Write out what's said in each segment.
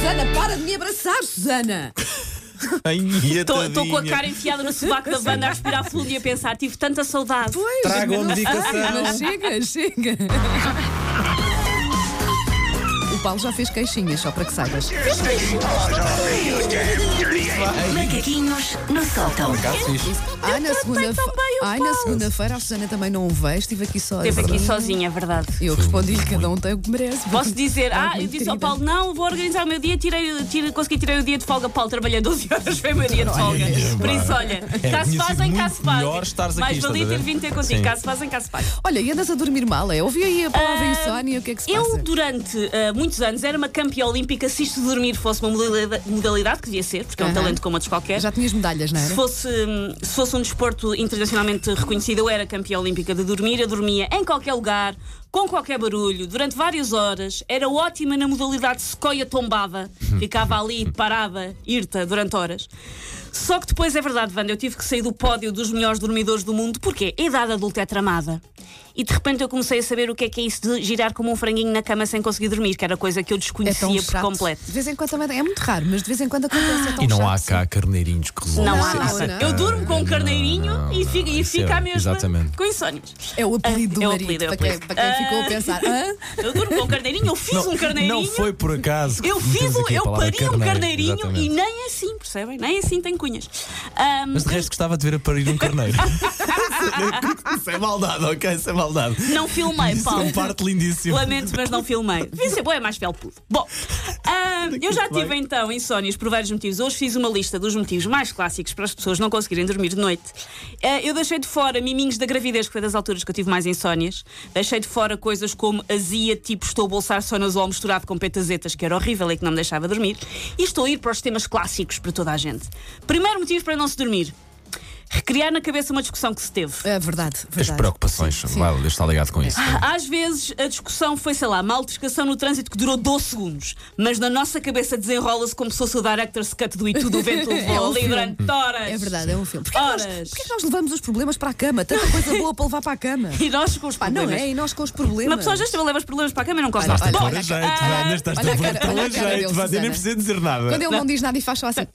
Susana, para de me abraçar, Susana! Estou com a cara enfiada no sovaco da banda a respirar fundo e a pensar, tive tanta saudade. Pois, Tragam mas chega, chega. O Paulo já fez queixinhas, só para que saibas. Macaquinhos no sótão. Ai, na segunda tão bem o Ai, na segunda-feira a Susana também não o vejo, estive aqui só. Esteve aqui sozinha, é verdade. Eu respondi-lhe, cada um tem o que merece. Posso dizer, ah, eu disse ao. Paulo, não, vou organizar o meu dia, tirei, tirei, consegui tirar o dia de folga. Paulo, trabalhei 12 horas, foi o meu dia de folga. Por isso, olha, É, cá se fazem, cá se fazem. Mais valia ter vindo ter contigo, cá se fazem, cá se faz. Olha, e andas a dormir mal, é? Ouvi aí a palavra insónia, o que é que se Eu, passa? durante ah, muitos anos, era uma campeã olímpica se isto de dormir fosse uma modalidade, que devia ser, porque é um talento como outros qualquer. Já tinhas medalhas, não Se era? fosse, hum, se fosse um desporto internacionalmente reconhecido, eu era campeã olímpica de dormir. Eu dormia em qualquer lugar, com qualquer barulho, durante várias horas. Era ótima na modalidade sequoia tombada. Ficava ali parada, irta, durante horas. Só que depois é verdade, Wanda, eu tive que sair do pódio dos melhores dormidores do mundo. Porquê? A idade adulta é tramada. E de repente eu comecei a saber o que é que é isso de girar como um franguinho na cama sem conseguir dormir, que era coisa que eu É desconhecia por chato. completo. De vez em quando também é muito raro, mas de vez em quando acontece. É tão E não há chato, cá carneirinhos que resolvem. Não há Não, nada. não. Eu durmo com um carneirinho não, e não. fica, e fica é- a mesma exatamente. com insónias. sim. É o apelido do É o marido, apelido, é o para quem, para quem ficou a Ah. pensar. Hã? Eu durmo com um carneirinho, eu fiz um carneirinho. Não foi por acaso. que Eu fiz, eu pari um carneirinho exatamente. e nem assim, percebem? Nem assim tem cunhas. Ahm, Mas de resto gostava de ver a parir um carneiro. Isso é maldade, ok? Isso é maldade. não filmei, Isso é Paulo. um parte lindíssimo. Lamento, mas não filmei. Devia ser boa, é mais felpudo. Bom, ahm, eu já tive então insónias por vários motivos. Hoje fiz uma lista dos motivos mais clássicos para as pessoas não conseguirem dormir de noite. Ah, eu deixei de fora miminhos da gravidez, que foi das alturas que eu tive mais insónias. Deixei de fora coisas como azia, tipo estou a bolsar sonazol misturado com petazetas, que era horrível e que não me deixava dormir. E estou a ir para os temas clássicos para toda a gente. Primeiro motivo para não se dormir. Recriar na cabeça uma discussão que se teve. É verdade, verdade. As preocupações. Sim, sim. Vai, está ligado com isso. Às vezes a discussão foi, sei lá, mal discussão no trânsito que durou 12 segundos, mas na nossa cabeça desenrola-se como se fosse o Director's Cut do E tudo o vento levou É um ali durante horas. É verdade, é um filme. Porquê que, nós, Horas. porquê que nós levamos os problemas para a cama? Tanta coisa boa para levar para a cama. E nós com os Pá, não problemas. é? E nós com os problemas. Uma pessoa às vezes também leva os problemas para a cama e não gosta. A ah, estás olha a a pôr cara- pelo olha a cara jeito, Wanda, nem precisa dizer nada. Quando ele não diz nada e faz só assim.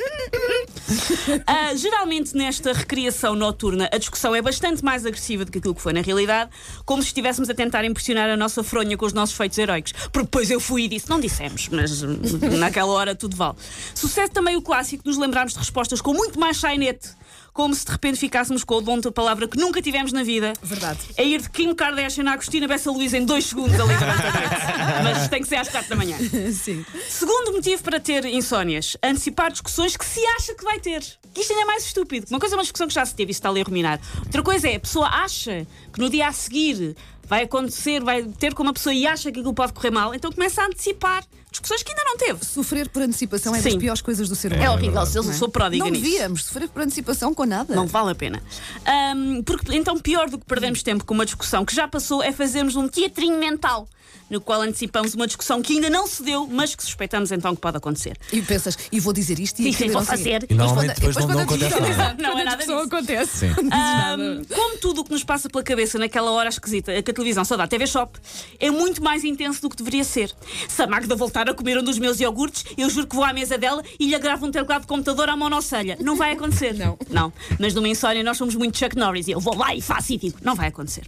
Ah, geralmente nesta recriação noturna a discussão é bastante mais agressiva do que aquilo que foi na realidade, como se estivéssemos a tentar impressionar a nossa fronha com os nossos feitos heróicos. Porque depois eu fui e disse, não dissemos, mas naquela hora tudo vale. Sucede também o clássico de nos lembrarmos de respostas com muito mais sainete. Como se de repente ficássemos com o dom da palavra que nunca tivemos na vida. Verdade. É ir de Kim Kardashian à Agostina Bessa Luís em dois segundos ali. Mas tem que ser às quatro da manhã. Sim. Segundo motivo para ter insónias, antecipar discussões que se acha que vai ter. Que isto ainda é mais estúpido. Uma coisa é uma discussão que já se teve e está ali a ruminar. Outra coisa é a pessoa acha que no dia a seguir vai acontecer, vai ter com uma pessoa e acha que aquilo pode correr mal, então começa a antecipar discussões que ainda não teve. Sofrer por antecipação é das Sim. piores coisas do ser humano. É horrível, eu não é? sou pródiga Não nisso. devíamos sofrer por antecipação com nada. Não vale a pena. Ahm, porque então, pior do que perdermos tempo com uma discussão que já passou é fazermos um teatrinho mental. No qual antecipamos uma discussão que ainda não se deu, mas que suspeitamos então que pode acontecer. E pensas, e vou dizer isto e aquilo sim, vou não fazer. E normalmente depois depois não, não quando a acontece nada. Não é quando a nada disso. acontece. Sim. Não. Ahm, como tudo o que nos passa pela cabeça naquela hora esquisita, que a televisão só dá TV Shop, é muito mais intenso do que deveria ser. Se a Magda voltar a comer um dos meus iogurtes, eu juro que vou à mesa dela e lhe agravo um teclado de computador à monocelha. Não vai acontecer. Não. Não. Mas numa insónia nós somos muito Chuck Norris e eu vou lá e faço e digo. Não vai acontecer.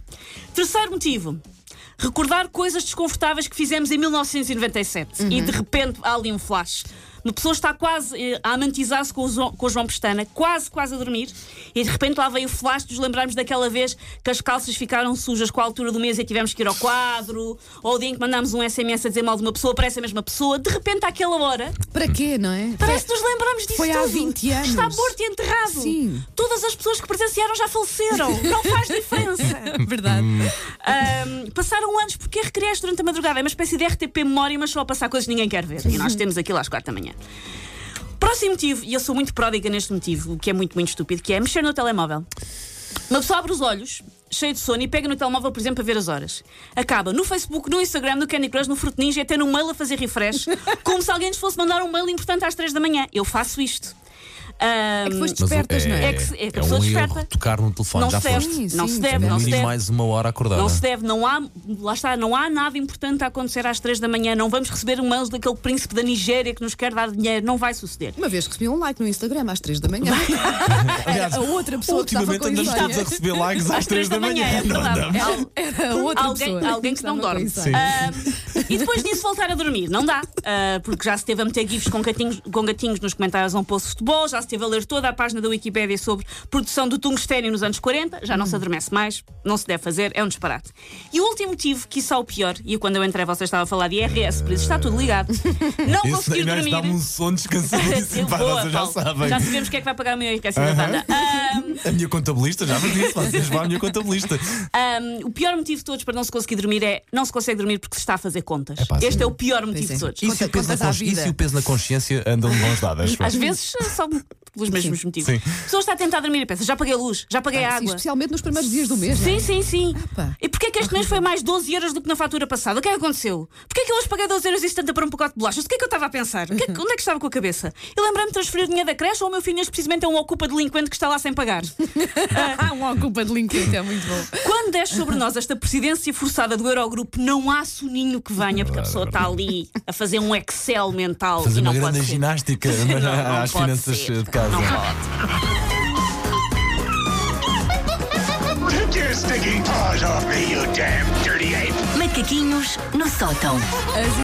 Terceiro motivo. Recordar coisas desconfortáveis que fizemos em 1997 e de repente há ali um flash. Uma pessoa está quase eh, a amantizar-se com, o João- com o João Pestana, quase, quase a dormir, e de repente lá veio o flash de nos lembrarmos daquela vez que as calças ficaram sujas com a altura do mês e tivemos que ir ao quadro, ou o dia em que mandámos um SMS a dizer mal de uma pessoa, parece a mesma pessoa, de repente àquela hora, Para quê, não é? parece que nos lembramos disso Foi há tudo. 20 anos. Está morto e enterrado. Sim. Todas as pessoas que presenciaram já faleceram. Não faz diferença. Verdade. Ahm, passaram anos, porque recriaste durante a madrugada? É uma espécie de RTP memória, mas só a passar coisas que ninguém quer ver. E nós temos aquilo às quatro da manhã. Próximo motivo, e eu sou muito pródiga neste motivo, o que é muito, muito estúpido, que é mexer no telemóvel. Uma pessoa abre os olhos, cheio de sono, e pega no telemóvel, por exemplo, para ver as horas. Acaba no Facebook, no Instagram, no Candy Crush, no Fruit Ninja, e até no mail a fazer refresh, como se alguém nos fosse mandar um mail importante às três da manhã. Eu faço isto. É que o- despertas, não é? É que se- é que a é pessoa um erro desperta. tocar no telefone. não já se deve, foste. Não sim, se deve, sim. não se deve. mais uma hora acordada. Não se deve, não há, lá está, não há nada importante a acontecer às 3 da manhã. Não vamos receber e-mails daquele príncipe da Nigéria que nos quer dar dinheiro. Não vai suceder. Uma vez recebi um like no Instagram às 3 da manhã. Aliás, a outra pessoa ultimamente andamos todos a receber likes às 3 da manhã. é verdade. Era outra alguém, pessoa. alguém que não dorme. E depois disso voltar a dormir, não dá. Ah, porque já se teve a meter gifs com gatinhos, com gatinhos nos comentários a um post de futebol, já se teve a ler toda a página da Wikipédia sobre produção do tungstênio nos anos 40, já não se adormece mais, não se deve fazer, é um disparate. E o último motivo, que isso é o pior, e quando eu entrei vocês estavam a falar de IRS, por isso está tudo ligado. Não Esse conseguir dormir. dá-me um sono descansadíssimo. Boa, vocês já sabem. Já sabemos quem é que vai pagar o meu IRS da banda. Ah, A minha contabilista, já vos disse, vocês vão à minha contabilista. Um, o pior motivo de todos para não se conseguir dormir é não se consegue dormir porque se está a fazer contas. Epá, este sim. é o pior motivo é. de todos. E e se o peso na consciência andam de mãos dadas? Às vezes são pelos mesmos motivos. Sim. A pessoa está a tentar dormir e pensa: já paguei a luz, já paguei a Sim, água. especialmente nos primeiros dias do mês. Sim, é? sim, sim. pá. E porquê é que este mês foi mais 12 euros do que na fatura passada? O que é que aconteceu? Porquê é que eu hoje paguei 12 euros e 70 para um pacote de bolachas? O que é que eu estava a pensar? Que é que- onde é que estava com a cabeça? Eu lembrei-me de transferir o dinheiro da creche ou o meu filho neste precisamente é um ocupa delinquente que está lá sem pagar? Ah, uma culpa de delinquente, é muito bom. Quando desce sobre nós esta presidência forçada do Eurogrupo, não há soninho que venha, porque a pessoa está ali a fazer um Excel mental Fazer e não uma pode grande ser. ginástica Não, não às pode finanças ser. de casa. Não pode. Take your stinking paws off me, you damn dirty ape! Macaquinhos no sótão.